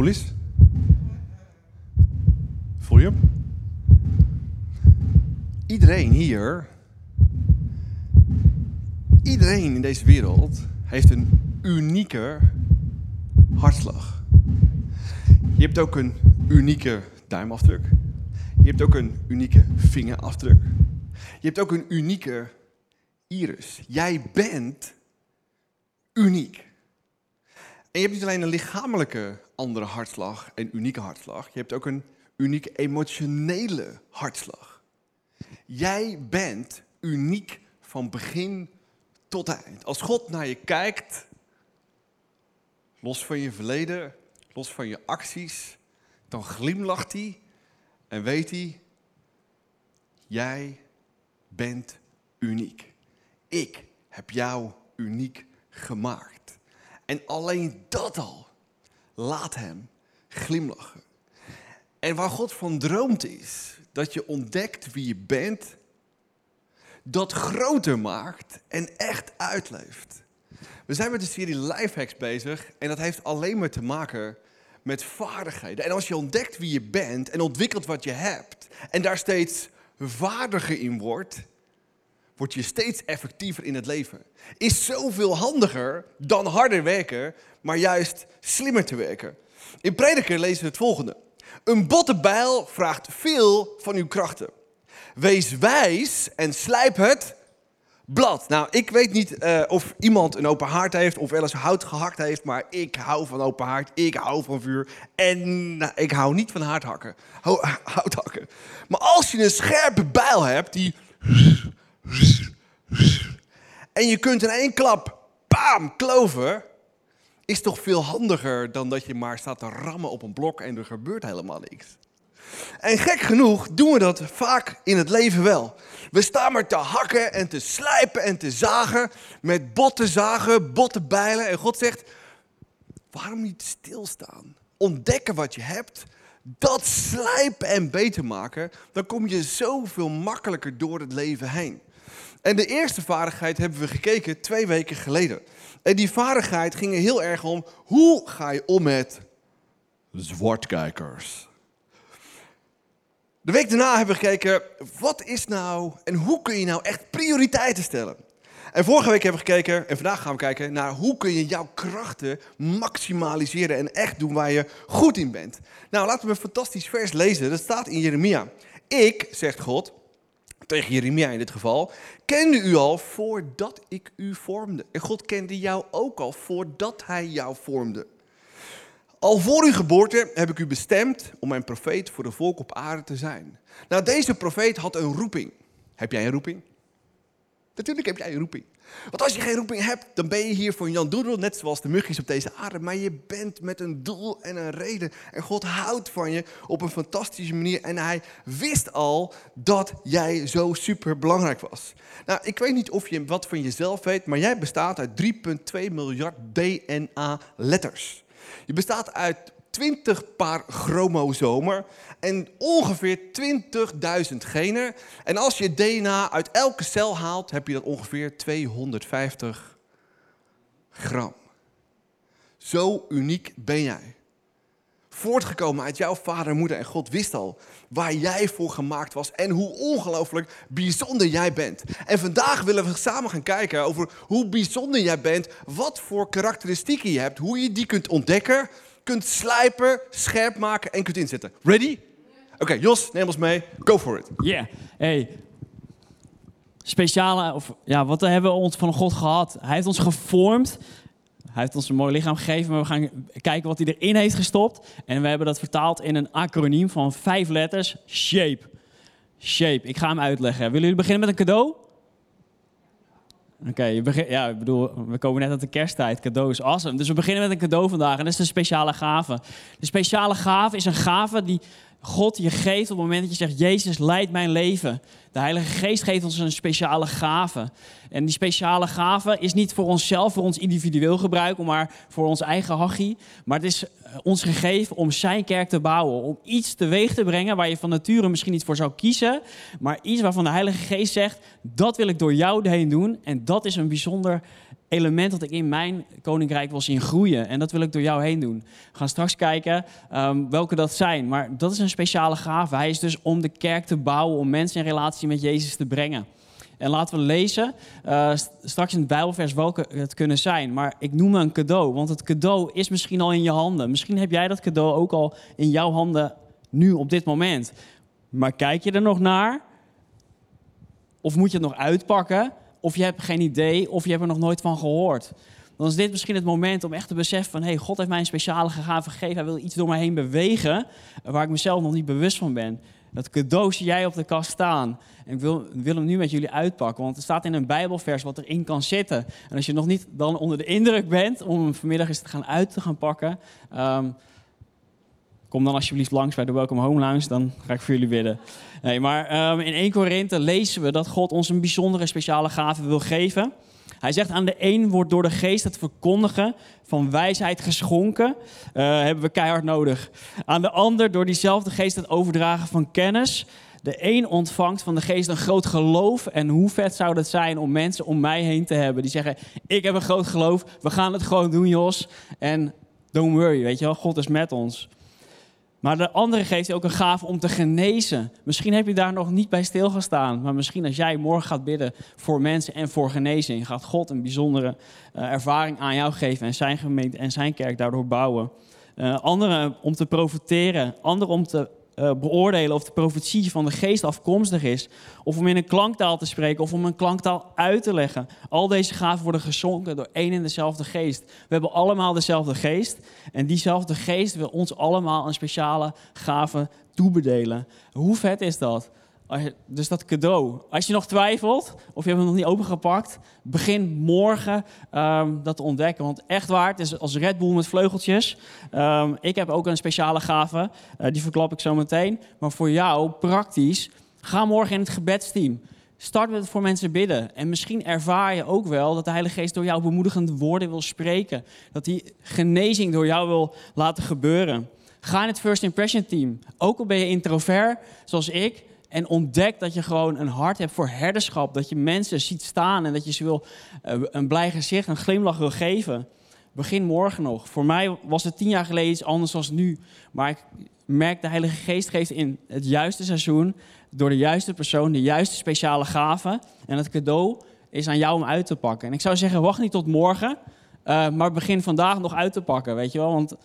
Voel. Voel je? Iedereen hier, iedereen in deze wereld heeft een unieke hartslag. Je hebt ook een unieke duimafdruk. Je hebt ook een unieke vingerafdruk. Je hebt ook een unieke iris. Jij bent uniek. En je hebt niet alleen een lichamelijke andere hartslag en unieke hartslag. Je hebt ook een unieke emotionele hartslag. Jij bent uniek van begin tot eind. Als God naar je kijkt, los van je verleden, los van je acties, dan glimlacht hij en weet hij, jij bent uniek. Ik heb jou uniek gemaakt. En alleen dat al laat hem glimlachen. En waar God van droomt is dat je ontdekt wie je bent, dat groter maakt en echt uitleeft. We zijn met de serie Lifehacks bezig en dat heeft alleen maar te maken met vaardigheden. En als je ontdekt wie je bent en ontwikkelt wat je hebt en daar steeds vaardiger in wordt, word je steeds effectiever in het leven. Is zoveel handiger dan harder werken, maar juist slimmer te werken. In Prediker lezen we het volgende. Een botte bijl vraagt veel van uw krachten. Wees wijs en slijp het blad. Nou, ik weet niet uh, of iemand een open haard heeft of wel eens hout gehakt heeft, maar ik hou van open haard, ik hou van vuur en nou, ik hou niet van haardhakken, houthakken. Maar als je een scherpe bijl hebt die en je kunt in één klap, bam, kloven, is toch veel handiger dan dat je maar staat te rammen op een blok en er gebeurt helemaal niks. En gek genoeg doen we dat vaak in het leven wel. We staan maar te hakken en te slijpen en te zagen met botten zagen, botten bijlen. En God zegt, waarom niet stilstaan? Ontdekken wat je hebt, dat slijpen en beter maken, dan kom je zoveel makkelijker door het leven heen. En de eerste vaardigheid hebben we gekeken twee weken geleden. En die vaardigheid ging er heel erg om, hoe ga je om met zwartkijkers? De week daarna hebben we gekeken, wat is nou en hoe kun je nou echt prioriteiten stellen? En vorige week hebben we gekeken, en vandaag gaan we kijken naar hoe kun je jouw krachten maximaliseren en echt doen waar je goed in bent. Nou, laten we een fantastisch vers lezen. Dat staat in Jeremia. Ik, zegt God, tegen Jeremia in dit geval, kende u al voordat ik u vormde. En God kende jou ook al voordat hij jou vormde. Al voor uw geboorte heb ik u bestemd om mijn profeet voor de volk op aarde te zijn. Nou, deze profeet had een roeping. Heb jij een roeping? Natuurlijk heb jij een roeping. Want als je geen roeping hebt, dan ben je hier voor Jan Doedel, net zoals de mugjes op deze aarde. Maar je bent met een doel en een reden. En God houdt van je op een fantastische manier. En hij wist al dat jij zo super belangrijk was. Nou, ik weet niet of je wat van jezelf weet, maar jij bestaat uit 3,2 miljard DNA-letters. Je bestaat uit 20 paar chromosomen en ongeveer 20.000 genen. En als je DNA uit elke cel haalt, heb je dat ongeveer 250 gram. Zo uniek ben jij. Voortgekomen uit jouw vader moeder en God wist al waar jij voor gemaakt was en hoe ongelooflijk bijzonder jij bent. En vandaag willen we samen gaan kijken over hoe bijzonder jij bent, wat voor karakteristieken je hebt, hoe je die kunt ontdekken kunt slijpen, scherp maken en kunt inzetten. Ready? Oké, Jos, neem ons mee. Go for it. Yeah. Hey. Speciale, of ja, wat hebben we ons van God gehad? Hij heeft ons gevormd. Hij heeft ons een mooi lichaam gegeven, maar we gaan kijken wat hij erin heeft gestopt. En we hebben dat vertaald in een acroniem van vijf letters. Shape. Shape. Ik ga hem uitleggen. Willen jullie beginnen met een cadeau? Oké, ja, ik bedoel, we komen net uit de kersttijd. Cadeau is awesome. Dus we beginnen met een cadeau vandaag en dat is een speciale gave. De speciale gave is een gave die God je geeft op het moment dat je zegt, Jezus leidt mijn leven. De Heilige Geest geeft ons een speciale gave. En die speciale gave is niet voor onszelf, voor ons individueel gebruik, maar voor ons eigen hachie. Maar het is eh, ons gegeven om zijn kerk te bouwen. Om iets teweeg te brengen waar je van nature misschien niet voor zou kiezen. Maar iets waarvan de Heilige Geest zegt, dat wil ik door jou heen doen. En dat is een bijzonder element dat ik in mijn koninkrijk wil zien groeien. En dat wil ik door jou heen doen. We gaan straks kijken um, welke dat zijn. Maar dat is een speciale gave. Hij is dus om de kerk te bouwen, om mensen in relatie met Jezus te brengen. En laten we lezen uh, straks in het Bijbelvers welke het kunnen zijn. Maar ik noem een cadeau, want het cadeau is misschien al in je handen. Misschien heb jij dat cadeau ook al in jouw handen nu op dit moment. Maar kijk je er nog naar? Of moet je het nog uitpakken? of je hebt geen idee, of je hebt er nog nooit van gehoord. Dan is dit misschien het moment om echt te beseffen van... hé, hey, God heeft mij een speciale gave gegeven. Hij wil iets door mij heen bewegen waar ik mezelf nog niet bewust van ben. Dat cadeau jij op de kast staan. En ik wil, wil, hem nu met jullie uitpakken, want er staat in een Bijbelvers wat erin kan zitten. En als je nog niet dan onder de indruk bent om hem vanmiddag eens te gaan uit te gaan pakken... Um, Kom dan alsjeblieft langs bij de Welcome Home Lounge, dan ga ik voor jullie bidden. Nee, maar um, in 1 Korinthe lezen we dat God ons een bijzondere speciale gave wil geven. Hij zegt aan de een wordt door de geest het verkondigen van wijsheid geschonken. Uh, hebben we keihard nodig. Aan de ander door diezelfde geest het overdragen van kennis. De een ontvangt van de geest een groot geloof. En hoe vet zou dat zijn om mensen om mij heen te hebben die zeggen: Ik heb een groot geloof, we gaan het gewoon doen, Jos. En don't worry, weet je wel, God is met ons. Maar de andere geeft je ook een gave om te genezen. Misschien heb je daar nog niet bij stilgestaan. Maar misschien als jij morgen gaat bidden voor mensen en voor genezing, gaat God een bijzondere uh, ervaring aan jou geven en zijn gemeente en zijn kerk daardoor bouwen. Uh, anderen om te profiteren, anderen om te uh, beoordelen of de profetie van de geest afkomstig is. Of om in een klanktaal te spreken of om een klanktaal uit te leggen. Al deze gaven worden gezonken door één en dezelfde geest. We hebben allemaal dezelfde geest. En diezelfde geest wil ons allemaal een speciale gave toebedelen. Hoe vet is dat? Dus dat cadeau. Als je nog twijfelt of je hebt hem nog niet opengepakt, begin morgen um, dat te ontdekken. Want echt waar, het is als Red Bull met vleugeltjes. Um, ik heb ook een speciale gave, uh, die verklap ik zo meteen. Maar voor jou, praktisch, ga morgen in het gebedsteam. Start met voor mensen bidden. En misschien ervaar je ook wel dat de Heilige Geest door jou bemoedigende woorden wil spreken. Dat hij genezing door jou wil laten gebeuren. Ga in het First Impression team. Ook al ben je introvert, zoals ik, en ontdek dat je gewoon een hart hebt voor herderschap. Dat je mensen ziet staan en dat je ze wil uh, een blij gezicht, een glimlach wil geven. Begin morgen nog. Voor mij was het tien jaar geleden iets anders dan nu. Maar ik merk de Heilige Geest geeft in het juiste seizoen, door de juiste persoon, de juiste speciale gave. En het cadeau is aan jou om uit te pakken. En ik zou zeggen, wacht niet tot morgen, uh, maar begin vandaag nog uit te pakken, weet je wel. Want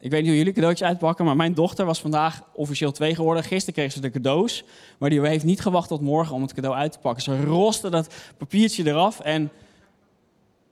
ik weet niet hoe jullie cadeautjes uitpakken, maar mijn dochter was vandaag officieel twee geworden. Gisteren kreeg ze de cadeaus, maar die heeft niet gewacht tot morgen om het cadeau uit te pakken. Ze roste dat papiertje eraf en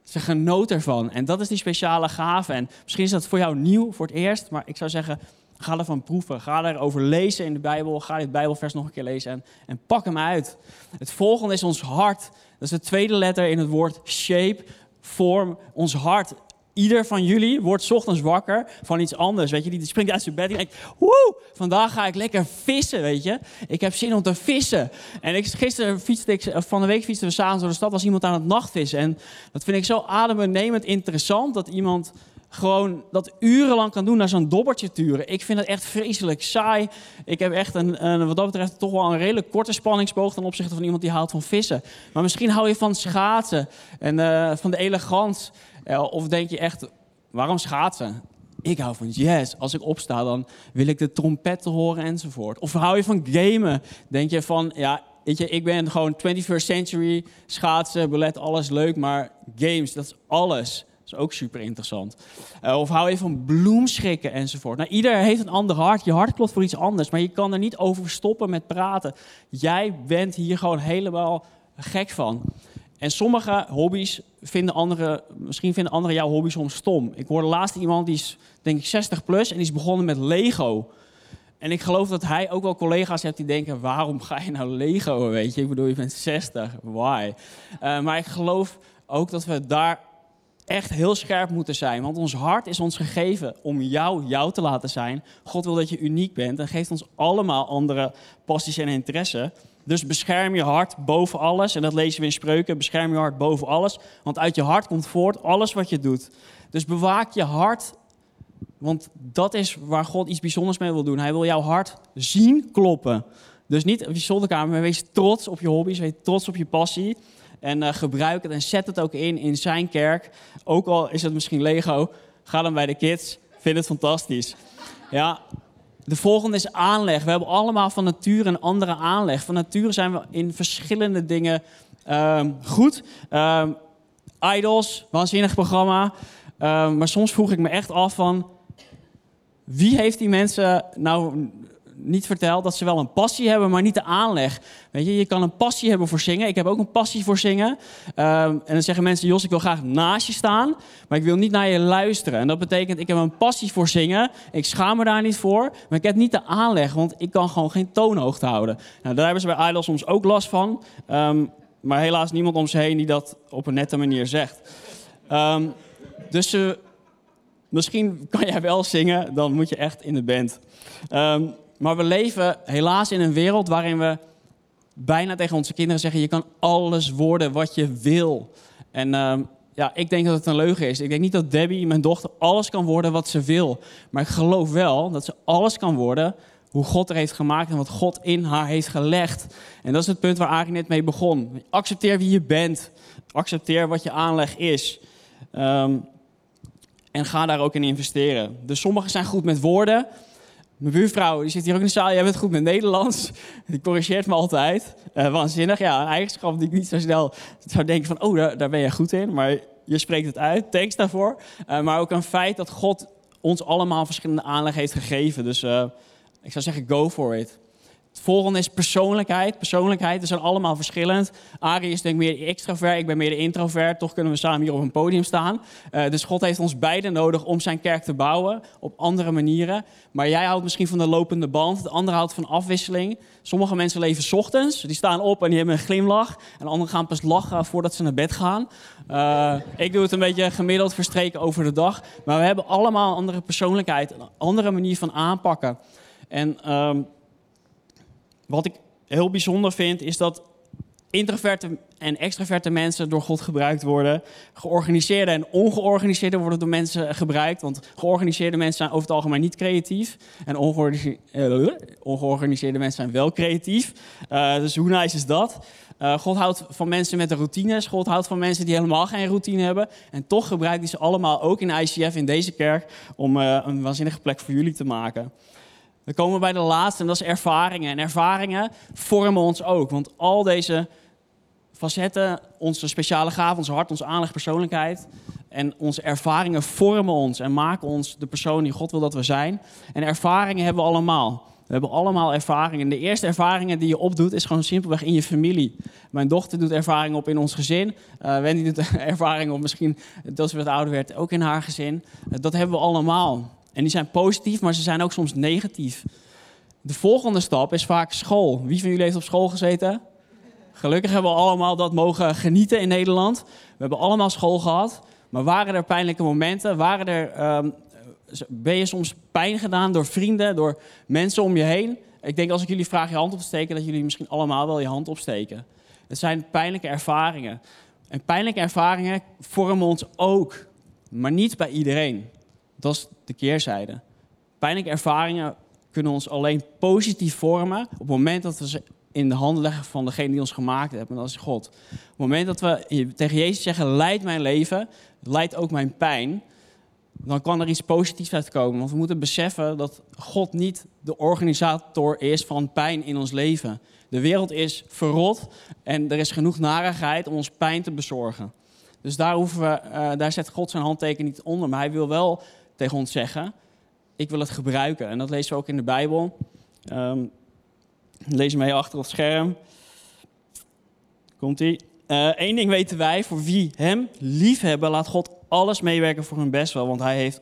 ze genoot ervan. En dat is die speciale gave. En misschien is dat voor jou nieuw, voor het eerst, maar ik zou zeggen, ga ervan proeven. Ga erover lezen in de Bijbel. Ga dit Bijbelvers nog een keer lezen en, en pak hem uit. Het volgende is ons hart. Dat is de tweede letter in het woord shape, vorm. Ons hart Ieder van jullie wordt ochtends wakker van iets anders. Weet je, die springt uit zijn bed en denkt: Woe, vandaag ga ik lekker vissen. Weet je, ik heb zin om te vissen. En ik, gisteren fietste ik, van de week fietsten we samen door de stad, was iemand aan het nachtvissen. En dat vind ik zo adembenemend interessant dat iemand gewoon dat urenlang kan doen naar zo'n dobbertje turen. Ik vind het echt vreselijk saai. Ik heb echt een, een, wat dat betreft toch wel een redelijk korte spanningsboog ten opzichte van iemand die houdt van vissen. Maar misschien hou je van schaatsen en uh, van de elegant. Uh, of denk je echt, waarom schaatsen? Ik hou van jazz. Als ik opsta, dan wil ik de trompetten horen enzovoort. Of hou je van gamen? Denk je van, ja, weet je, ik ben gewoon 21st century, schaatsen, ballet, alles leuk, maar games, dat is alles is ook super interessant. Uh, of hou je van bloemschikken enzovoort. Nou, ieder heeft een ander hart. Je hart klopt voor iets anders, maar je kan er niet over stoppen met praten. Jij bent hier gewoon helemaal gek van. En sommige hobby's vinden anderen, misschien vinden anderen jouw hobby soms stom. Ik hoorde laatst iemand die is, denk ik, 60 plus en die is begonnen met Lego. En ik geloof dat hij ook wel collega's heeft die denken: waarom ga je nou Lego? Weet je, ik bedoel, je bent 60, why? Uh, maar ik geloof ook dat we daar echt heel scherp moeten zijn. Want ons hart is ons gegeven om jou, jou te laten zijn. God wil dat je uniek bent en geeft ons allemaal andere passies en interesse. Dus bescherm je hart boven alles. En dat lezen we in spreuken. Bescherm je hart boven alles. Want uit je hart komt voort alles wat je doet. Dus bewaak je hart. Want dat is waar God iets bijzonders mee wil doen. Hij wil jouw hart zien kloppen. Dus niet op je zolderkamer, maar wees trots op je hobby's. Wees trots op je passie. En uh, gebruik het en zet het ook in in zijn kerk. Ook al is het misschien Lego, ga dan bij de kids. Vind het fantastisch. Ja, de volgende is aanleg. We hebben allemaal van nature een andere aanleg. Van nature zijn we in verschillende dingen um, goed. Um, Idols, waanzinnig programma. Um, maar soms vroeg ik me echt af van... Wie heeft die mensen nou niet verteld dat ze wel een passie hebben, maar niet de aanleg. Weet je, je kan een passie hebben voor zingen. Ik heb ook een passie voor zingen. Um, en dan zeggen mensen, Jos, ik wil graag naast je staan, maar ik wil niet naar je luisteren. En dat betekent, ik heb een passie voor zingen. Ik schaam me daar niet voor, maar ik heb niet de aanleg, want ik kan gewoon geen toonhoogte houden. Nou, daar hebben ze bij Idol soms ook last van. Um, maar helaas niemand om ze heen die dat op een nette manier zegt. Um, dus uh, misschien kan jij wel zingen, dan moet je echt in de band. Maar we leven helaas in een wereld waarin we bijna tegen onze kinderen zeggen: je kan alles worden wat je wil. En uh, ja, ik denk dat het een leugen is. Ik denk niet dat Debbie, mijn dochter, alles kan worden wat ze wil. Maar ik geloof wel dat ze alles kan worden hoe God er heeft gemaakt en wat God in haar heeft gelegd. En dat is het punt waar Arie net mee begon. Accepteer wie je bent. Accepteer wat je aanleg is. Um, en ga daar ook in investeren. Dus sommigen zijn goed met woorden. Mijn buurvrouw, die zit hier ook in de zaal. Jij bent goed met Nederlands. Die corrigeert me altijd. Uh, waanzinnig. Ja, een eigenschap die ik niet zo snel zou denken van... oh, daar, daar ben je goed in. Maar je spreekt het uit. Thanks daarvoor. Uh, maar ook een feit dat God ons allemaal verschillende aanleg heeft gegeven. Dus uh, ik zou zeggen, go for it. Het volgende is persoonlijkheid. Persoonlijkheid, zijn allemaal verschillend. Arie is denk ik meer de extrovert, ik ben meer de introvert. Toch kunnen we samen hier op een podium staan. Uh, dus God heeft ons beiden nodig om zijn kerk te bouwen op andere manieren. Maar jij houdt misschien van de lopende band, de ander houdt van afwisseling. Sommige mensen leven ochtends, die staan op en die hebben een glimlach. En anderen gaan pas lachen voordat ze naar bed gaan. Uh, ik doe het een beetje gemiddeld verstreken over de dag. Maar we hebben allemaal een andere persoonlijkheid, een andere manier van aanpakken. En... Um, wat ik heel bijzonder vind, is dat introverte en extraverte mensen door God gebruikt worden. Georganiseerde en ongeorganiseerde worden door mensen gebruikt. Want georganiseerde mensen zijn over het algemeen niet creatief. En ongeorganiseerde mensen zijn wel creatief. Uh, dus hoe nice is dat? Uh, God houdt van mensen met routines. God houdt van mensen die helemaal geen routine hebben. En toch gebruikt hij ze allemaal, ook in ICF, in deze kerk, om een waanzinnige plek voor jullie te maken. Dan komen we bij de laatste en dat is ervaringen. En ervaringen vormen ons ook. Want al deze facetten, onze speciale gaven, ons hart, onze aanleg, persoonlijkheid en onze ervaringen vormen ons en maken ons de persoon die God wil dat we zijn. En ervaringen hebben we allemaal. We hebben allemaal ervaringen. De eerste ervaringen die je opdoet is gewoon simpelweg in je familie. Mijn dochter doet ervaringen op in ons gezin. Uh, Wendy doet ervaringen op misschien, dat ze wat ouder werd, ook in haar gezin. Uh, dat hebben we allemaal. En die zijn positief, maar ze zijn ook soms negatief. De volgende stap is vaak school. Wie van jullie heeft op school gezeten? Gelukkig hebben we allemaal dat mogen genieten in Nederland. We hebben allemaal school gehad. Maar waren er pijnlijke momenten? Waren er, um, ben je soms pijn gedaan door vrienden, door mensen om je heen? Ik denk als ik jullie vraag je hand op te steken, dat jullie misschien allemaal wel je hand opsteken. Het zijn pijnlijke ervaringen. En pijnlijke ervaringen vormen ons ook, maar niet bij iedereen. Dat is de keerzijde. Pijnlijke ervaringen kunnen ons alleen positief vormen op het moment dat we ze in de handen leggen van degene die ons gemaakt heeft, en dat is God. Op het moment dat we tegen Jezus zeggen, leid mijn leven, leid ook mijn pijn, dan kan er iets positiefs uitkomen. Want we moeten beseffen dat God niet de organisator is van pijn in ons leven. De wereld is verrot en er is genoeg narigheid om ons pijn te bezorgen. Dus daar, hoeven we, uh, daar zet God zijn handteken niet onder. Maar hij wil wel tegen ons zeggen: Ik wil het gebruiken. En dat lezen we ook in de Bijbel. Um, lees mee achter het scherm. Komt-ie. Eén uh, ding weten wij: voor wie hem lief hebben, laat God alles meewerken voor hun best wel. Want hij heeft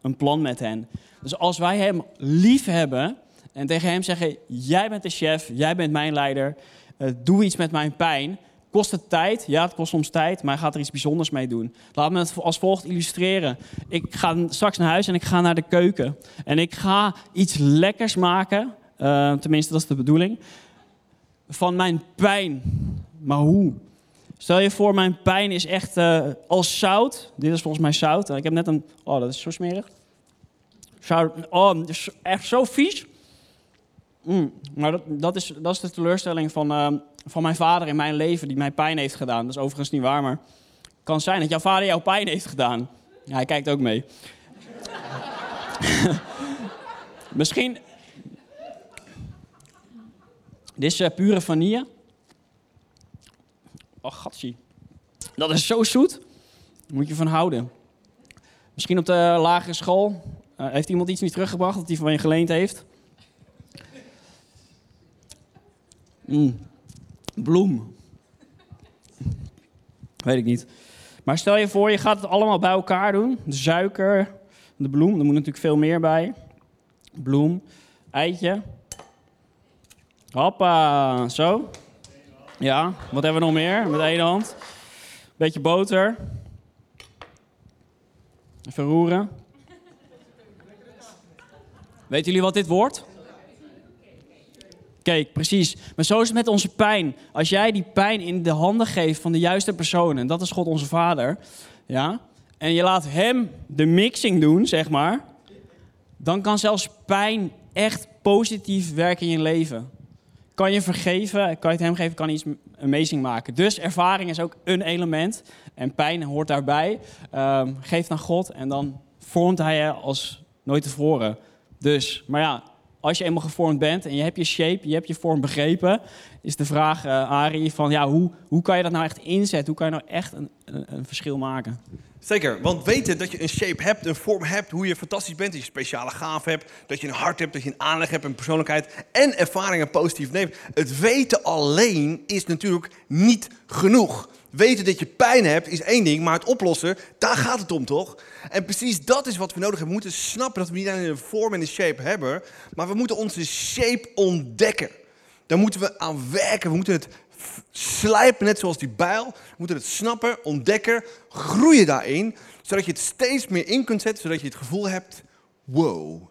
een plan met hen. Dus als wij hem lief hebben en tegen hem zeggen: Jij bent de chef, jij bent mijn leider, uh, doe iets met mijn pijn Kost het tijd? Ja, het kost soms tijd, maar hij gaat er iets bijzonders mee doen. Laat me het als volgt illustreren. Ik ga straks naar huis en ik ga naar de keuken. En ik ga iets lekkers maken, uh, tenminste dat is de bedoeling, van mijn pijn. Maar hoe? Stel je voor, mijn pijn is echt uh, als zout. Dit is volgens mij zout. Ik heb net een... Oh, dat is zo smerig. Zout. Oh, echt zo vies. Mm, maar dat, is, dat is de teleurstelling van, uh, van mijn vader in mijn leven, die mij pijn heeft gedaan. Dat is overigens niet waar, maar kan zijn dat jouw vader jou pijn heeft gedaan. Ja, hij kijkt ook mee. Misschien. Dit is uh, pure vanille. Oh, gatsie. Dat is zo zoet. Daar moet je van houden. Misschien op de lagere school. Uh, heeft iemand iets niet teruggebracht dat hij van je geleend heeft? Mm. Bloem. Weet ik niet. Maar stel je voor, je gaat het allemaal bij elkaar doen. De suiker, de bloem, er moet natuurlijk veel meer bij. Bloem, eitje. Hoppa, zo. Ja, wat hebben we nog meer? Met één hand. Beetje boter. Even roeren. Weten jullie wat dit wordt? Kijk, precies. Maar zo is het met onze pijn. Als jij die pijn in de handen geeft van de juiste persoon, en dat is God onze Vader, ja, en je laat Hem de mixing doen, zeg maar, dan kan zelfs pijn echt positief werken in je leven. Kan je vergeven, kan je het Hem geven, kan iets amazing maken. Dus ervaring is ook een element en pijn hoort daarbij. Um, geef aan God en dan vormt Hij je als nooit tevoren. Dus, maar ja, als je eenmaal gevormd bent en je hebt je shape, je hebt je vorm begrepen, is de vraag, uh, van ja, hoe, hoe kan je dat nou echt inzetten? Hoe kan je nou echt een, een, verschil maken? Zeker, want weten dat je een shape hebt, een vorm hebt, hoe je fantastisch bent, dat je speciale gaven hebt, dat je een hart hebt, dat je een aanleg hebt, een persoonlijkheid en ervaringen positief neemt. Het weten alleen is natuurlijk niet genoeg. Weten dat je pijn hebt is één ding, maar het oplossen, daar gaat het om toch? En precies dat is wat we nodig hebben. We moeten snappen dat we niet alleen een vorm en een shape hebben, maar we moeten onze shape ontdekken. Daar moeten we aan werken. We moeten het slijpen, net zoals die bijl. We moeten het snappen, ontdekken, groeien daarin, zodat je het steeds meer in kunt zetten, zodat je het gevoel hebt: wow,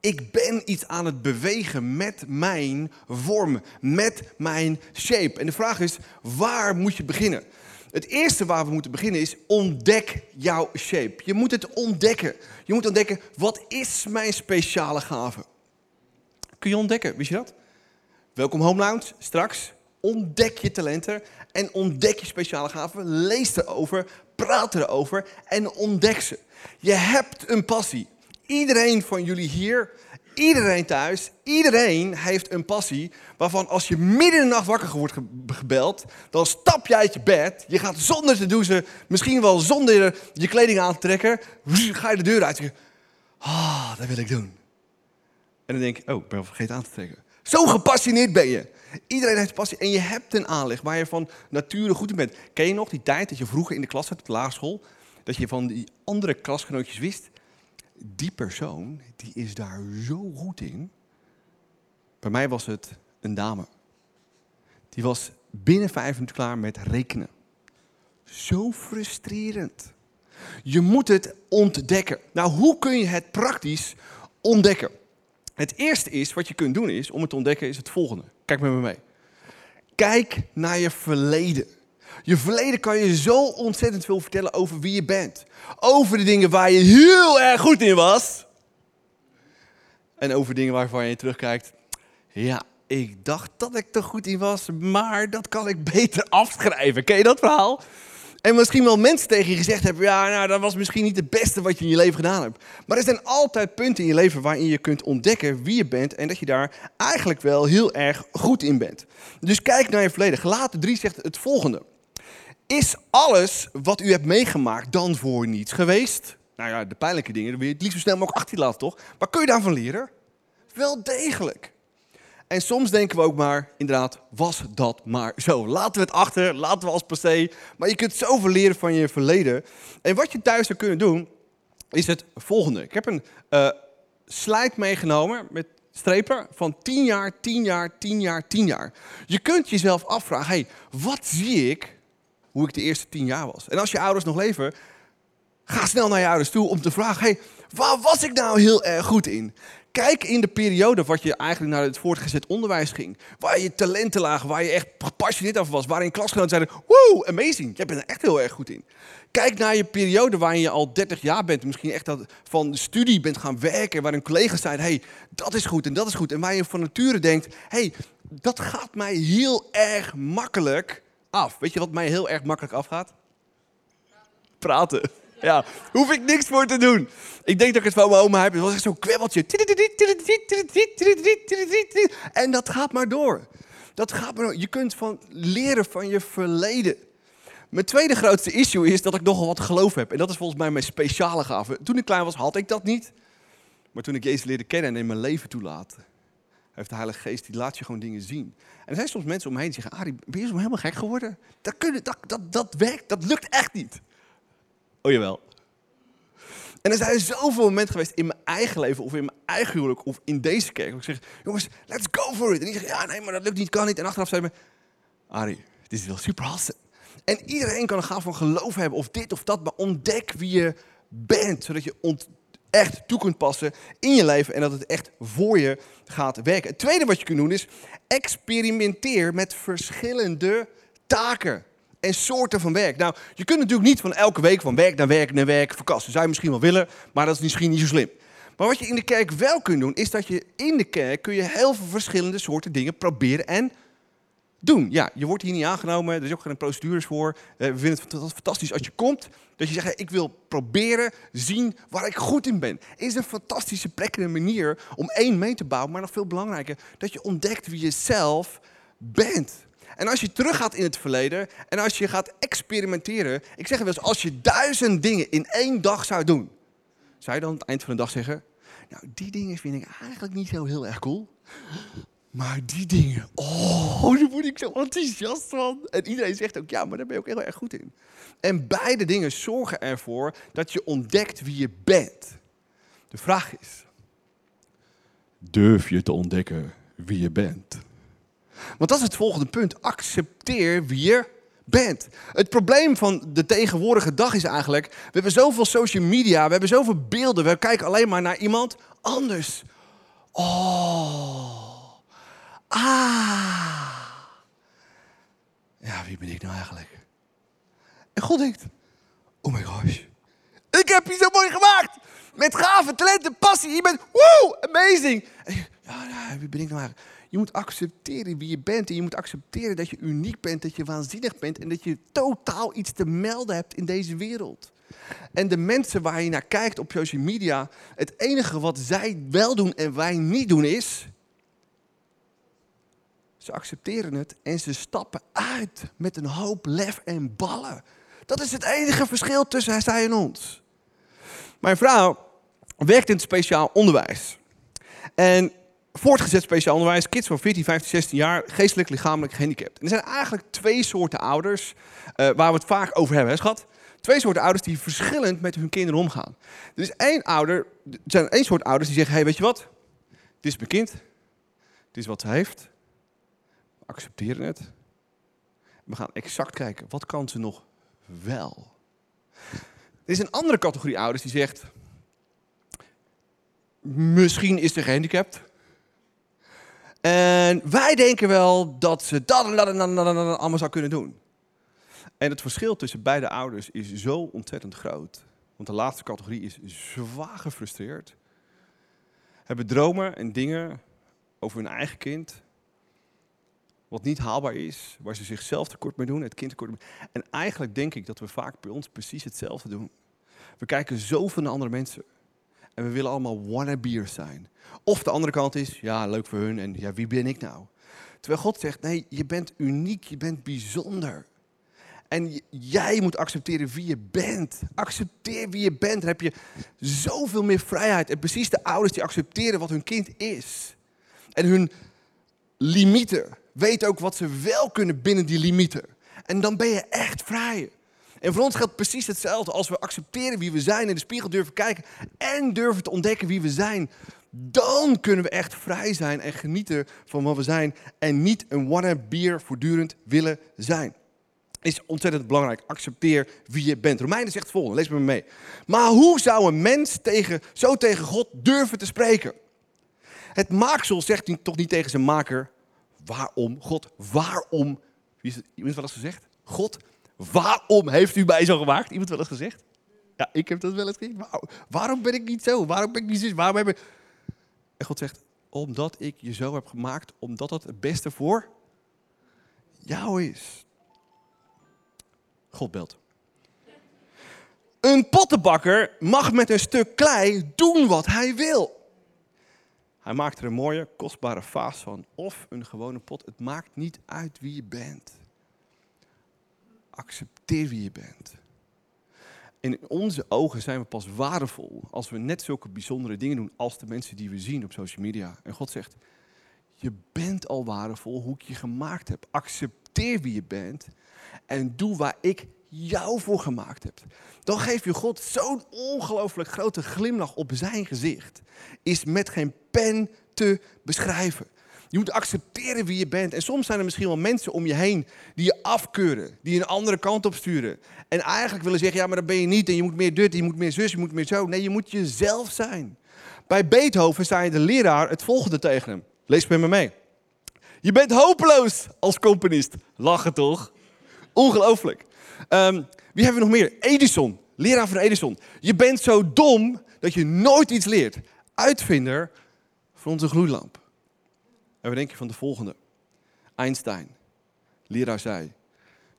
ik ben iets aan het bewegen met mijn vorm, met mijn shape. En de vraag is, waar moet je beginnen? Het eerste waar we moeten beginnen is ontdek jouw shape. Je moet het ontdekken. Je moet ontdekken, wat is mijn speciale gave? Kun je ontdekken, wist je dat? Welkom Home Lounge, straks. Ontdek je talenten en ontdek je speciale gaven. Lees erover, praat erover en ontdek ze. Je hebt een passie. Iedereen van jullie hier, iedereen thuis, iedereen heeft een passie waarvan als je midden in de nacht wakker wordt gebeld, dan stap je uit je bed, je gaat zonder te douchen, misschien wel zonder je kleding aan te trekken, ga je de deur uit. Ah, dat wil ik doen. En dan denk je, oh, ik ben vergeten aan te trekken. Zo gepassioneerd ben je. Iedereen heeft passie en je hebt een aanleg waar je van nature goed in bent. Ken je nog die tijd dat je vroeger in de klas zat op de laagschool, dat je van die andere klasgenootjes wist, die persoon die is daar zo goed in. Bij mij was het een dame. Die was binnen vijf minuten klaar met rekenen. Zo frustrerend. Je moet het ontdekken. Nou, hoe kun je het praktisch ontdekken? Het eerste is, wat je kunt doen is, om het te ontdekken, is het volgende. Kijk met me mee. Kijk naar je verleden. Je verleden kan je zo ontzettend veel vertellen over wie je bent. Over de dingen waar je heel erg goed in was. En over dingen waarvan je terugkijkt. Ja, ik dacht dat ik er goed in was, maar dat kan ik beter afschrijven. Ken je dat verhaal? En misschien wel mensen tegen je gezegd hebben: ja, nou, dat was misschien niet het beste wat je in je leven gedaan hebt. Maar er zijn altijd punten in je leven waarin je kunt ontdekken wie je bent en dat je daar eigenlijk wel heel erg goed in bent. Dus kijk naar je verleden. Gelaten 3 zegt het volgende: Is alles wat u hebt meegemaakt dan voor niets geweest? Nou ja, de pijnlijke dingen, dan wil je het liefst zo snel mogelijk achter laten, toch? Maar kun je daarvan leren? Wel degelijk. En soms denken we ook maar, inderdaad, was dat maar zo. Laten we het achter, laten we als passé. Maar je kunt zoveel leren van je verleden. En wat je thuis zou kunnen doen, is het volgende. Ik heb een uh, slide meegenomen met strepen van 10 jaar, 10 jaar, 10 jaar, 10 jaar. Je kunt jezelf afvragen, hey, wat zie ik hoe ik de eerste 10 jaar was? En als je ouders nog leven, ga snel naar je ouders toe om te vragen, hey, waar was ik nou heel erg goed in? Kijk in de periode wat je eigenlijk naar het voortgezet onderwijs ging. Waar je talenten lagen, waar je echt gepassioneerd over was. Waarin klasgenoten zeiden, wow, amazing, jij bent er echt heel erg goed in. Kijk naar je periode waarin je al 30 jaar bent. Misschien echt van studie bent gaan werken. Waarin collega's zeiden, hey, dat is goed en dat is goed. En waar je van nature denkt, hey, dat gaat mij heel erg makkelijk af. Weet je wat mij heel erg makkelijk afgaat? Praten. Ja, hoef ik niks voor te doen. Ik denk dat ik het van mijn oma heb. Het was echt zo'n kwebbeltje. En dat gaat maar door. Dat gaat maar. Je kunt van leren van je verleden. Mijn tweede grootste issue is dat ik nogal wat geloof heb. En dat is volgens mij mijn speciale gave. Toen ik klein was, had ik dat niet. Maar toen ik Jezus leerde kennen en in mijn leven toelaat, heeft de Heilige Geest, die laat je gewoon dingen zien. En er zijn soms mensen om me heen die zeggen, Arie, ben je zo helemaal gek geworden? Dat, kunnen, dat, dat, dat werkt, dat lukt echt niet. Oh jawel. En er zijn zoveel momenten geweest in mijn eigen leven of in mijn eigen huwelijk of in deze kerk. Waar ik zeg, jongens, let's go for it. En die zeggen, ja nee, maar dat lukt niet, kan niet. En achteraf zei me, Arie, dit is wel super awesome. En iedereen kan een gaaf van geloof hebben of dit of dat. Maar ontdek wie je bent. Zodat je echt toe kunt passen in je leven. En dat het echt voor je gaat werken. Het tweede wat je kunt doen is experimenteer met verschillende taken en soorten van werk. Nou, je kunt natuurlijk niet van elke week van werk naar werk naar werk verkassen. Zou je misschien wel willen, maar dat is misschien niet zo slim. Maar wat je in de kerk wel kunt doen, is dat je in de kerk kun je heel veel verschillende soorten dingen proberen en doen. Ja, je wordt hier niet aangenomen, er is ook geen procedures voor. Eh, we vinden het fantastisch als je komt, dat je zegt, ik wil proberen zien waar ik goed in ben. Is een fantastische plek en een manier om één mee te bouwen, maar nog veel belangrijker, dat je ontdekt wie je zelf bent. En als je teruggaat in het verleden en als je gaat experimenteren, ik zeg wel eens, als je duizend dingen in één dag zou doen, zou je dan aan het eind van de dag zeggen, nou die dingen vind ik eigenlijk niet zo heel erg cool. Maar die dingen, oh, daar word ik zo enthousiast van. En iedereen zegt ook, ja, maar daar ben je ook heel erg goed in. En beide dingen zorgen ervoor dat je ontdekt wie je bent. De vraag is, durf je te ontdekken wie je bent? Want dat is het volgende punt. Accepteer wie je bent. Het probleem van de tegenwoordige dag is eigenlijk, we hebben zoveel social media, we hebben zoveel beelden, we kijken alleen maar naar iemand anders. Oh. Ah. Ja, wie ben ik nou eigenlijk? En God denkt, oh my gosh, ik heb je zo mooi gemaakt. Met gave talenten, passie. Je bent, woe, amazing. ja, wie ben ik nou eigenlijk? Je moet accepteren wie je bent. En je moet accepteren dat je uniek bent, dat je waanzinnig bent. En dat je totaal iets te melden hebt in deze wereld. En de mensen waar je naar kijkt op social media, het enige wat zij wel doen en wij niet doen is. Ze accepteren het en ze stappen uit met een hoop lef en ballen. Dat is het enige verschil tussen zij en ons. Mijn vrouw werkt in het speciaal onderwijs. En voortgezet speciaal onderwijs, kids van 14, 15, 16 jaar, geestelijk, lichamelijk gehandicapt. Er zijn eigenlijk twee soorten ouders uh, waar we het vaak over hebben, hè, schat? Twee soorten ouders die verschillend met hun kinderen omgaan. Er is één ouder, er zijn één soort ouders die zeggen, hey, weet je wat? Dit is mijn kind. Dit is wat ze heeft. Accepteren het. We gaan exact kijken, wat kan ze nog wel? Er is een andere categorie ouders die zegt, misschien is ze gehandicapt. En wij denken wel dat ze dat en dat en dat, dat allemaal zou kunnen doen. En het verschil tussen beide ouders is zo ontzettend groot. Want de laatste categorie is zwaar gefrustreerd. Hebben dromen en dingen over hun eigen kind. Wat niet haalbaar is, waar ze zichzelf tekort mee doen, het kind tekort mee. En eigenlijk denk ik dat we vaak bij ons precies hetzelfde doen. We kijken zoveel naar andere mensen. En we willen allemaal wannabeers zijn. Of de andere kant is, ja, leuk voor hun en ja, wie ben ik nou? Terwijl God zegt, nee, je bent uniek, je bent bijzonder. En jij moet accepteren wie je bent. Accepteer wie je bent. Dan heb je zoveel meer vrijheid. En precies de ouders die accepteren wat hun kind is. En hun limieten. Weten ook wat ze wel kunnen binnen die limieten. En dan ben je echt vrij. En voor ons geldt precies hetzelfde. Als we accepteren wie we zijn, in de spiegel durven kijken en durven te ontdekken wie we zijn, dan kunnen we echt vrij zijn en genieten van wat we zijn. En niet een wannabe voortdurend willen zijn. Is ontzettend belangrijk. Accepteer wie je bent. Romeinen zegt het volgende, lees me mee. Maar hoe zou een mens tegen, zo tegen God durven te spreken? Het maaksel zegt toch niet tegen zijn maker, waarom God, waarom, wie is het, iemand wel eens gezegd? God, waarom heeft u mij zo gemaakt? Iemand wel eens gezegd? Ja, ik heb dat wel eens gezegd. Waarom ben ik niet zo? Waarom ben ik niet zo? Waarom heb ik... En God zegt, omdat ik je zo heb gemaakt, omdat dat het beste voor jou is. God belt. Een pottenbakker mag met een stuk klei doen wat hij wil. Hij maakt er een mooie, kostbare vaas van of een gewone pot. Het maakt niet uit wie je bent. Accepteer wie je bent. in onze ogen zijn we pas waardevol als we net zulke bijzondere dingen doen als de mensen die we zien op social media. En God zegt, je bent al waardevol hoe ik je gemaakt heb. Accepteer wie je bent en doe waar ik jou voor gemaakt heb. Dan geef je God zo'n ongelooflijk grote glimlach op zijn gezicht. Is met geen pen te beschrijven. Je moet accepteren wie je bent. En soms zijn er misschien wel mensen om je heen die je afkeuren, die je een andere kant op sturen. En eigenlijk willen zeggen, ja, maar dat ben je niet. En je moet meer dit, je moet meer zus, je moet meer zo. Nee, je moet jezelf zijn. Bij Beethoven zei de leraar het volgende tegen hem. Lees met me mee. Je bent hopeloos als componist. Lachen toch? Ongelooflijk. Um, wie hebben we nog meer? Edison, leraar van Edison. Je bent zo dom dat je nooit iets leert. Uitvinder van onze gloeilamp. En we denken van de volgende? Einstein, leraar zei,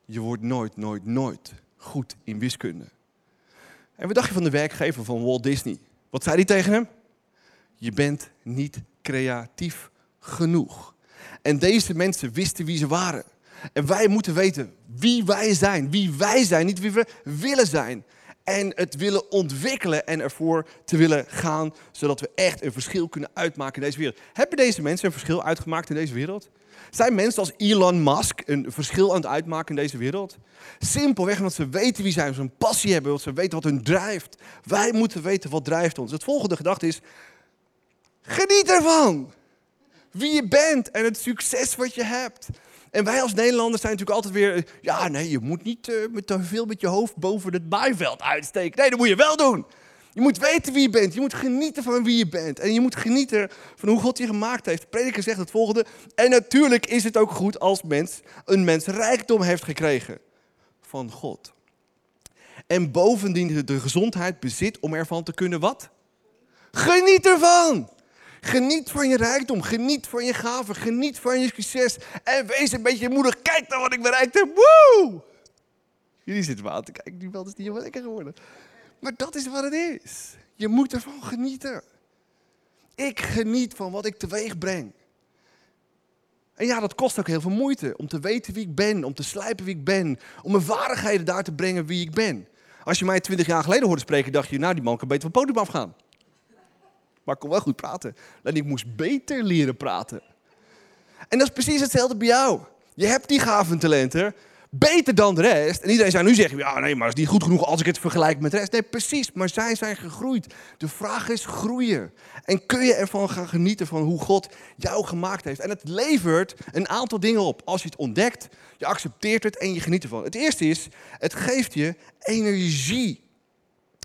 je wordt nooit, nooit, nooit goed in wiskunde. En wat dacht je van de werkgever van Walt Disney? Wat zei hij tegen hem? Je bent niet creatief genoeg. En deze mensen wisten wie ze waren. En wij moeten weten wie wij zijn. Wie wij zijn, niet wie we willen zijn. En het willen ontwikkelen en ervoor te willen gaan, zodat we echt een verschil kunnen uitmaken in deze wereld. Hebben deze mensen een verschil uitgemaakt in deze wereld? Zijn mensen als Elon Musk een verschil aan het uitmaken in deze wereld? Simpelweg omdat ze weten wie zijn, ze een passie hebben, ze weten wat hun drijft. Wij moeten weten wat drijft ons. Het volgende gedachte is, geniet ervan. Wie je bent en het succes wat je hebt. En wij als Nederlanders zijn natuurlijk altijd weer... Ja, nee, je moet niet uh, met te veel met je hoofd boven het maaiveld uitsteken. Nee, dat moet je wel doen. Je moet weten wie je bent. Je moet genieten van wie je bent. En je moet genieten van hoe God je gemaakt heeft. Prediker zegt het volgende. En natuurlijk is het ook goed als mens een mens rijkdom heeft gekregen van God. En bovendien de gezondheid bezit om ervan te kunnen wat? Geniet ervan. Geniet van je rijkdom, geniet van je gaven, geniet van je succes. En wees een beetje moedig. Kijk naar wat ik bereikt heb. Woe! Jullie zitten wel aan die veld is niet helemaal lekker geworden. Maar dat is wat het is. Je moet ervan genieten. Ik geniet van wat ik teweeg breng. En ja, dat kost ook heel veel moeite om te weten wie ik ben, om te slijpen wie ik ben, om mijn vaardigheden daar te brengen wie ik ben. Als je mij twintig jaar geleden hoorde spreken, dacht je, nou die man kan beter van het podium afgaan. Maar ik kon wel goed praten. En ik moest beter leren praten. En dat is precies hetzelfde bij jou. Je hebt die gaven talenten, beter dan de rest. En iedereen zou nu zeggen, ja nee, maar het is niet goed genoeg als ik het vergelijk met de rest. Nee, precies, maar zij zijn gegroeid. De vraag is groeien. En kun je ervan gaan genieten van hoe God jou gemaakt heeft. En het levert een aantal dingen op. Als je het ontdekt, je accepteert het en je geniet ervan. Het eerste is, het geeft je energie.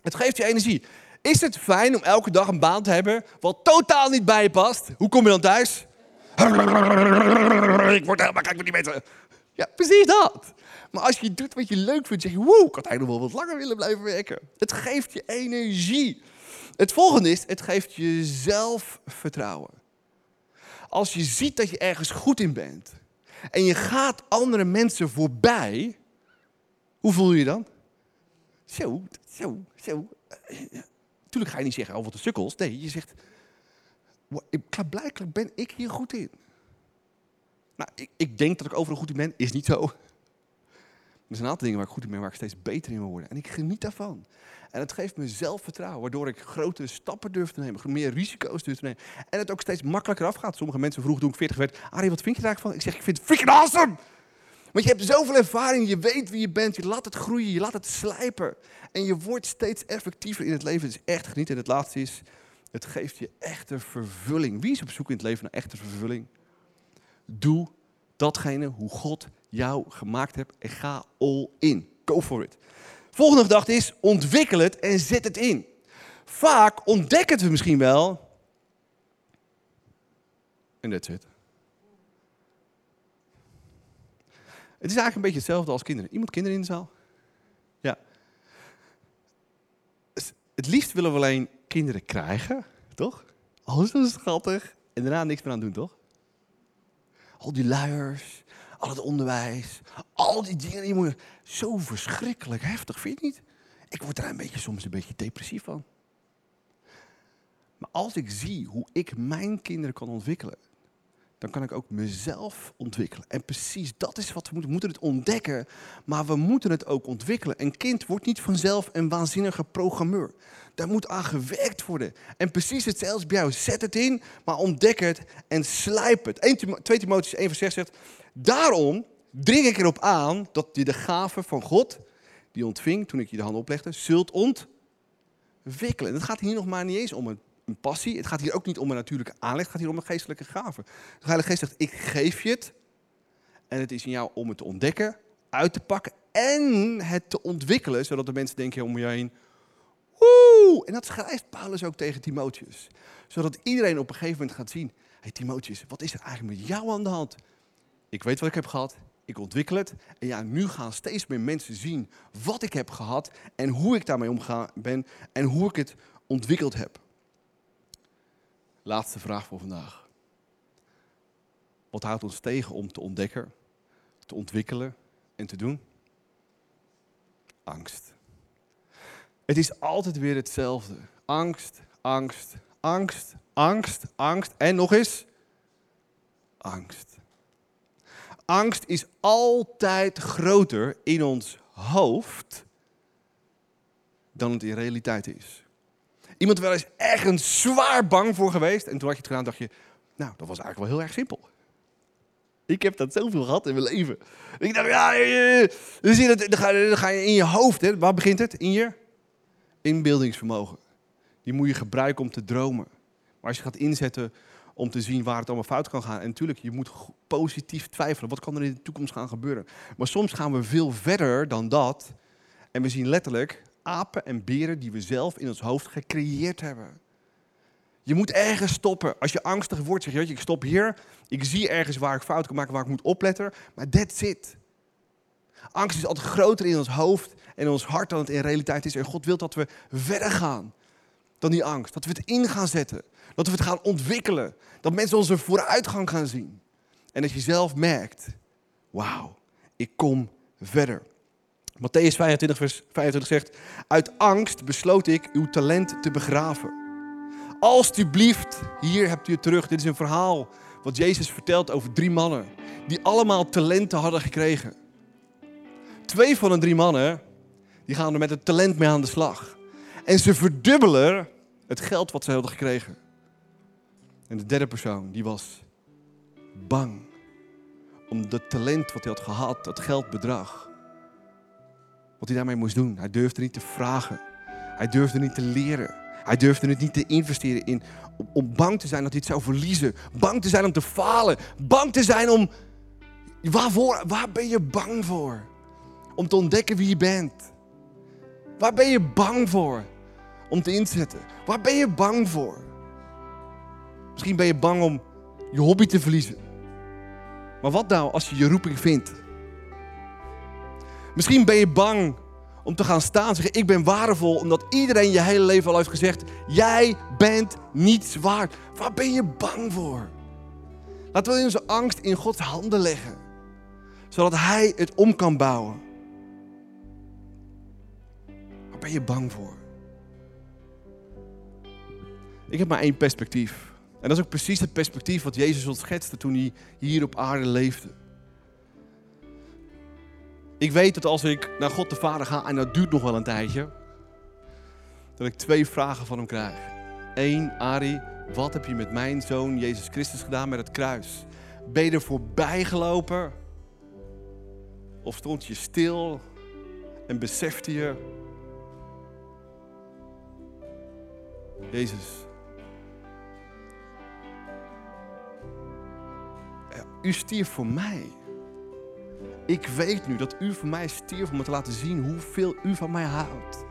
Het geeft je energie. Is het fijn om elke dag een baan te hebben wat totaal niet bij je past? Hoe kom je dan thuis? Ik word helemaal kijk met die mensen. Ja, precies dat. Maar als je doet wat je leuk vindt, zeg je, woe, ik had eigenlijk nog wel wat langer willen blijven werken. Het geeft je energie. Het volgende is, het geeft je zelfvertrouwen. Als je ziet dat je ergens goed in bent en je gaat andere mensen voorbij, hoe voel je je dan? Zo, zo, zo. Natuurlijk ga je niet zeggen, wat een sukkels. Nee, je zegt, blijkbaar ben ik hier goed in. Nou, ik, ik, denk dat ik overal goed in ben, is niet zo. Er zijn een aantal dingen waar ik goed in ben, waar ik steeds beter in wil worden. En ik geniet daarvan. En het geeft me zelfvertrouwen, waardoor ik grotere stappen durf te nemen, meer risico's durf te nemen. En het ook steeds makkelijker afgaat. Sommige mensen vroegen toen ik 40 werd, Arie, wat vind je daar van? Ik zeg, ik vind het freaking awesome! Want je hebt zoveel ervaring, je weet wie je bent, je laat het groeien, je laat het slijpen. En je wordt steeds effectiever in het leven. Het is echt genieten. En het laatste is, Het geeft je echte vervulling. Wie is op zoek in het leven naar echte vervulling? Doe datgene hoe God jou gemaakt hebt en ga all in. Go for it. Volgende gedachte is ontwikkel het en zet het in. Vaak ontdekken we misschien wel. En that's it. Het is eigenlijk een beetje hetzelfde als kinderen. Iemand kinderen in de zaal? Ja. Het liefst willen we alleen kinderen krijgen, toch? Alles is schattig. En daarna niks meer aan doen, toch? Al die luiers, al het onderwijs, al die dingen. Die moet zo verschrikkelijk heftig, vind je niet? Ik word daar een beetje, soms een beetje depressief van. Maar als ik zie hoe ik mijn kinderen kan ontwikkelen, dan kan ik ook mezelf ontwikkelen. En precies dat is wat we moeten. We moeten het ontdekken, maar we moeten het ook ontwikkelen. Een kind wordt niet vanzelf een waanzinnige programmeur. Daar moet aan gewerkt worden. En precies hetzelfde bij jou. Zet het in, maar ontdek het en slijp het. 2 Timotheüs 1 vers 6 zegt, daarom dring ik erop aan dat je de gave van God, die ontving toen ik je de hand oplegde, zult ontwikkelen. En het gaat hier nog maar niet eens om een een passie. Het gaat hier ook niet om een natuurlijke aanleg, het gaat hier om een geestelijke gave. De Heilige Geest zegt, ik geef je het. En het is in jou om het te ontdekken, uit te pakken en het te ontwikkelen, zodat de mensen denken om je heen, woe! En dat schrijft Paulus ook tegen Timotheus. Zodat iedereen op een gegeven moment gaat zien, hey Timotheus, wat is er eigenlijk met jou aan de hand? Ik weet wat ik heb gehad, ik ontwikkel het. En ja, nu gaan steeds meer mensen zien wat ik heb gehad en hoe ik daarmee omgaan ben en hoe ik het ontwikkeld heb. Laatste vraag voor vandaag. Wat houdt ons tegen om te ontdekken, te ontwikkelen en te doen? Angst. Het is altijd weer hetzelfde. Angst, angst, angst, angst, angst en nog eens angst. Angst is altijd groter in ons hoofd dan het in realiteit is. Iemand wel eens echt zwaar bang voor geweest. En toen had je het gedaan, dacht je, nou, dat was eigenlijk wel heel erg simpel. Ik heb dat zoveel gehad in mijn leven. Ik dacht, ja, dan, zie je dat, dan ga je in je hoofd, hè. waar begint het? In je inbeeldingsvermogen. Die moet je gebruiken om te dromen. Maar als je gaat inzetten om te zien waar het allemaal fout kan gaan. En natuurlijk, je moet positief twijfelen. Wat kan er in de toekomst gaan gebeuren? Maar soms gaan we veel verder dan dat. En we zien letterlijk apen en beren die we zelf in ons hoofd gecreëerd hebben. Je moet ergens stoppen. Als je angstig wordt, zeg je, ik stop hier. Ik zie ergens waar ik fout kan maken, waar ik moet opletten. Maar that's it. Angst is altijd groter in ons hoofd en ons hart dan het in realiteit is. En God wil dat we verder gaan dan die angst. Dat we het in gaan zetten. Dat we het gaan ontwikkelen. Dat mensen onze vooruitgang gaan zien. En dat je zelf merkt, wauw, ik kom verder. Matthäus 25, vers 25 zegt: Uit angst besloot ik uw talent te begraven. Alsjeblieft, hier hebt u het terug. Dit is een verhaal wat Jezus vertelt over drie mannen die allemaal talenten hadden gekregen. Twee van de drie mannen die gaan er met het talent mee aan de slag. En ze verdubbelen het geld wat ze hadden gekregen. En de derde persoon, die was bang om het talent wat hij had gehad, dat geldbedrag, wat hij daarmee moest doen. Hij durfde niet te vragen. Hij durfde niet te leren. Hij durfde het niet te investeren in. Om, bang te zijn dat hij het zou verliezen. Bang te zijn om te falen. Bang te zijn om. Waarvoor? Waar ben je bang voor? Om te ontdekken wie je bent. Waar ben je bang voor? Om te inzetten. Waar ben je bang voor? Misschien ben je bang om je hobby te verliezen. Maar wat nou als je je roeping vindt? Misschien ben je bang om te gaan staan en zeggen: Ik ben waardevol, omdat iedereen je hele leven al heeft gezegd: Jij bent niets waard. Waar ben je bang voor? Laten we onze angst in Gods handen leggen, zodat Hij het om kan bouwen. Waar ben je bang voor? Ik heb maar één perspectief. En dat is ook precies het perspectief wat Jezus ons schetste toen hij hier op aarde leefde. Ik weet dat als ik naar God de Vader ga, en dat duurt nog wel een tijdje, dat ik twee vragen van hem krijg. Eén, Ari, wat heb je met mijn zoon Jezus Christus gedaan met het kruis? Ben je er voorbij gelopen? Of stond je stil en besefte je, Jezus, u stierf voor mij. Ik weet nu dat u voor mij stierf om me te laten zien hoeveel u van mij houdt.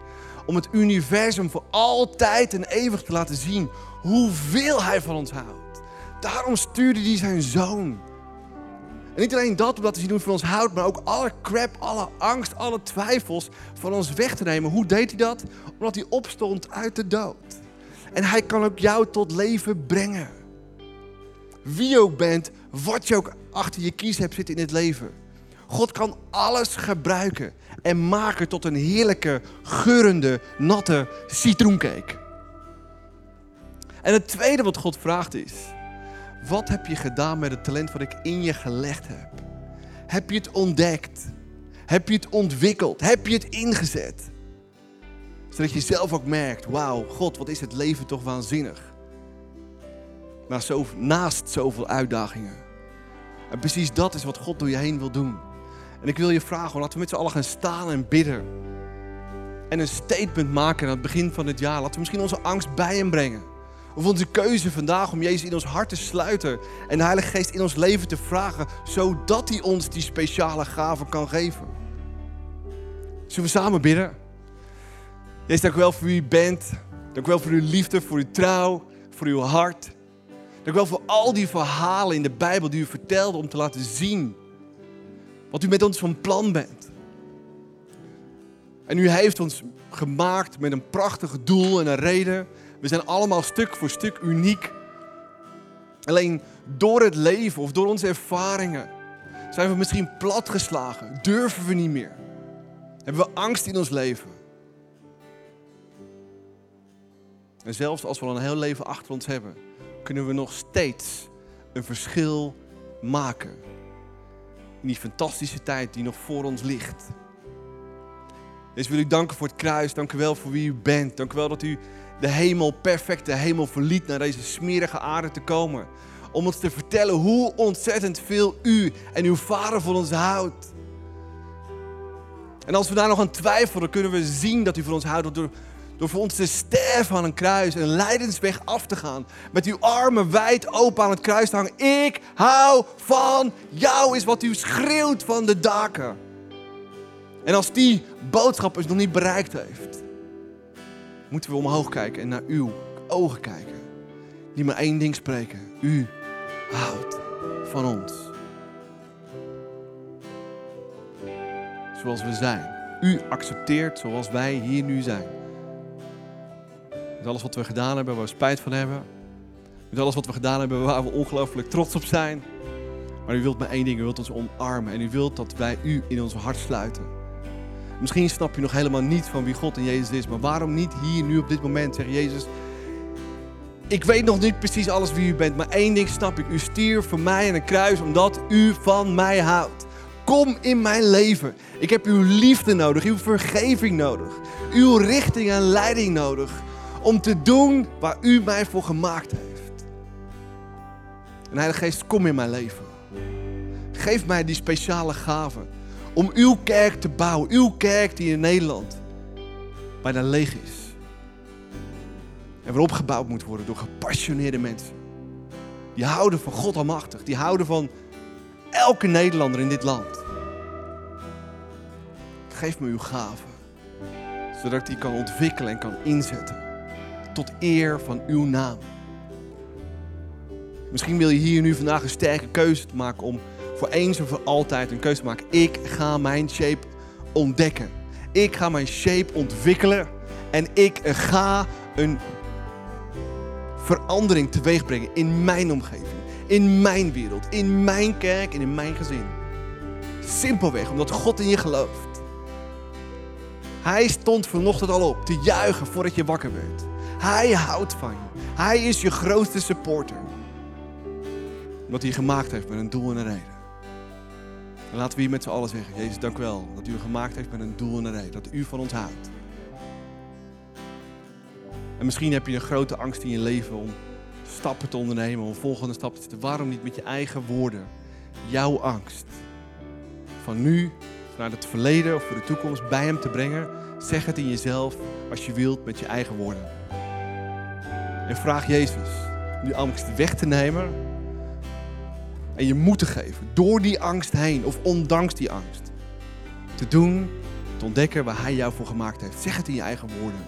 Om het universum voor altijd en eeuwig te laten zien hoeveel hij van ons houdt. Daarom stuurde hij zijn zoon. En niet alleen dat om laten zien hoe hij van ons houdt, maar ook alle crap, alle angst, alle twijfels van ons weg te nemen. Hoe deed hij dat? Omdat hij opstond uit de dood. En hij kan ook jou tot leven brengen. Wie je ook bent, wat je ook achter je kies hebt zitten in het leven. God kan alles gebruiken en maken tot een heerlijke, geurende, natte citroencake. En het tweede wat God vraagt is: wat heb je gedaan met het talent wat ik in je gelegd heb? Heb je het ontdekt? Heb je het ontwikkeld? Heb je het ingezet? Zodat je zelf ook merkt: wauw, God, wat is het leven toch waanzinnig? Naast zoveel uitdagingen. En precies dat is wat God door je heen wil doen. En ik wil je vragen, laten we met z'n allen gaan staan en bidden. En een statement maken aan het begin van het jaar. Laten we misschien onze angst bij hem brengen. Of onze keuze vandaag om Jezus in ons hart te sluiten. En de Heilige Geest in ons leven te vragen. Zodat hij ons die speciale gave kan geven. Zullen we samen bidden? Jezus, dank u wel voor wie u bent. Dank u wel voor uw liefde, voor uw trouw, voor uw hart. Dank u wel voor al die verhalen in de Bijbel die u vertelde om te laten zien wat u met ons van plan bent. En u heeft ons gemaakt met een prachtig doel en een reden. We zijn allemaal stuk voor stuk uniek. Alleen door het leven of door onze ervaringen zijn we misschien platgeslagen. Durven we niet meer. Hebben we angst in ons leven. En zelfs als we al een heel leven achter ons hebben, kunnen we nog steeds een verschil maken. In die fantastische tijd die nog voor ons ligt. Dus wil ik danken voor het kruis. Dank u wel voor wie u bent. Dank u wel dat u de hemel, perfecte hemel verliet naar deze smerige aarde te komen. Om ons te vertellen hoe ontzettend veel u en uw vader van ons houdt. En als we daar nog aan twijfelen, kunnen we zien dat u van ons houdt door door voor ons te sterven aan een kruis, een lijdensweg af te gaan. Met uw armen wijd open aan het kruis te hangen. Ik hou van jou, is wat u schreeuwt van de daken. En als die boodschap ons nog niet bereikt heeft, moeten we omhoog kijken en naar uw ogen kijken. Die maar één ding spreken. U houdt van ons. Zoals we zijn. U accepteert zoals wij hier nu zijn. Met alles wat we gedaan hebben, waar we spijt van hebben. Met alles wat we gedaan hebben, waar we ongelooflijk trots op zijn. Maar u wilt maar één ding, u wilt ons omarmen. En u wilt dat wij u in ons hart sluiten. Misschien snap je nog helemaal niet van wie God en Jezus is. Maar waarom niet hier, nu op dit moment, zeggen Jezus... Ik weet nog niet precies alles wie u bent, maar één ding snap ik. U stierf voor mij in een kruis omdat u van mij houdt. Kom in mijn leven. Ik heb uw liefde nodig, uw vergeving nodig, uw richting en leiding nodig om te doen waar u mij voor gemaakt heeft. En Heilige Geest, kom in mijn leven. Geef mij die speciale gave om uw kerk te bouwen. Uw kerk die in Nederland bijna leeg is. En weer opgebouwd moet worden door gepassioneerde mensen. Die houden van God almachtig. Die houden van elke Nederlander in dit land. Geef me uw gave. Zodat ik die kan ontwikkelen en kan inzetten tot eer van uw naam. Misschien wil je hier nu vandaag een sterke keuze maken om voor eens en voor altijd een keuze te maken. Ik ga mijn shape ontdekken. Ik ga mijn shape ontwikkelen. En ik ga een verandering teweeg brengen in mijn omgeving. In mijn wereld. In mijn kerk en in mijn gezin. Simpelweg omdat God in je gelooft. Hij stond vanochtend al op te juichen voordat je wakker werd. Hij houdt van je. Hij is je grootste supporter. Wat hij gemaakt heeft met een doel en een reden. En laten we hier met z'n allen zeggen, Jezus, dank u wel dat u gemaakt heeft met een doel en een reden. Dat u van ons houdt. En misschien heb je een grote angst in je leven om stappen te ondernemen, om volgende stappen te zetten. Waarom niet met je eigen woorden, jouw angst, van nu naar het verleden of voor de toekomst bij hem te brengen? Zeg het in jezelf als je wilt met je eigen woorden. En vraag Jezus nu angst weg te nemen. en je moed te geven. Door die angst heen of ondanks die angst. Te doen, te ontdekken waar Hij jou voor gemaakt heeft. Zeg het in je eigen woorden.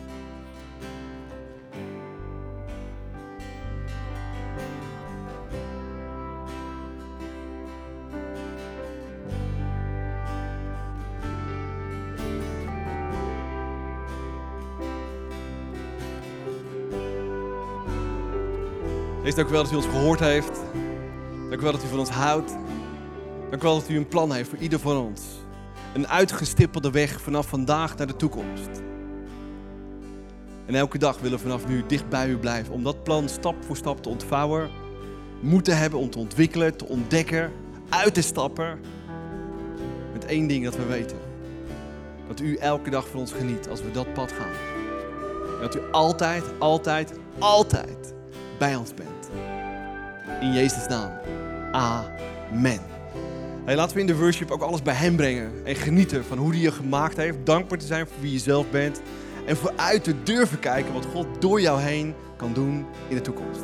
Dank u wel dat u ons gehoord heeft. Dank u wel dat u van ons houdt. Dank u wel dat u een plan heeft voor ieder van ons. Een uitgestippelde weg vanaf vandaag naar de toekomst. En elke dag willen we vanaf nu dicht bij u blijven. Om dat plan stap voor stap te ontvouwen. Moeten hebben om te ontwikkelen, te ontdekken, uit te stappen. Met één ding dat we weten. Dat u elke dag van ons geniet als we dat pad gaan. En dat u altijd, altijd, altijd bij ons bent. In Jezus' naam. Amen. Laten we in de worship ook alles bij Hem brengen. En genieten van hoe Hij je gemaakt heeft. Dankbaar te zijn voor wie je zelf bent. En vooruit te durven kijken wat God door jou heen kan doen in de toekomst.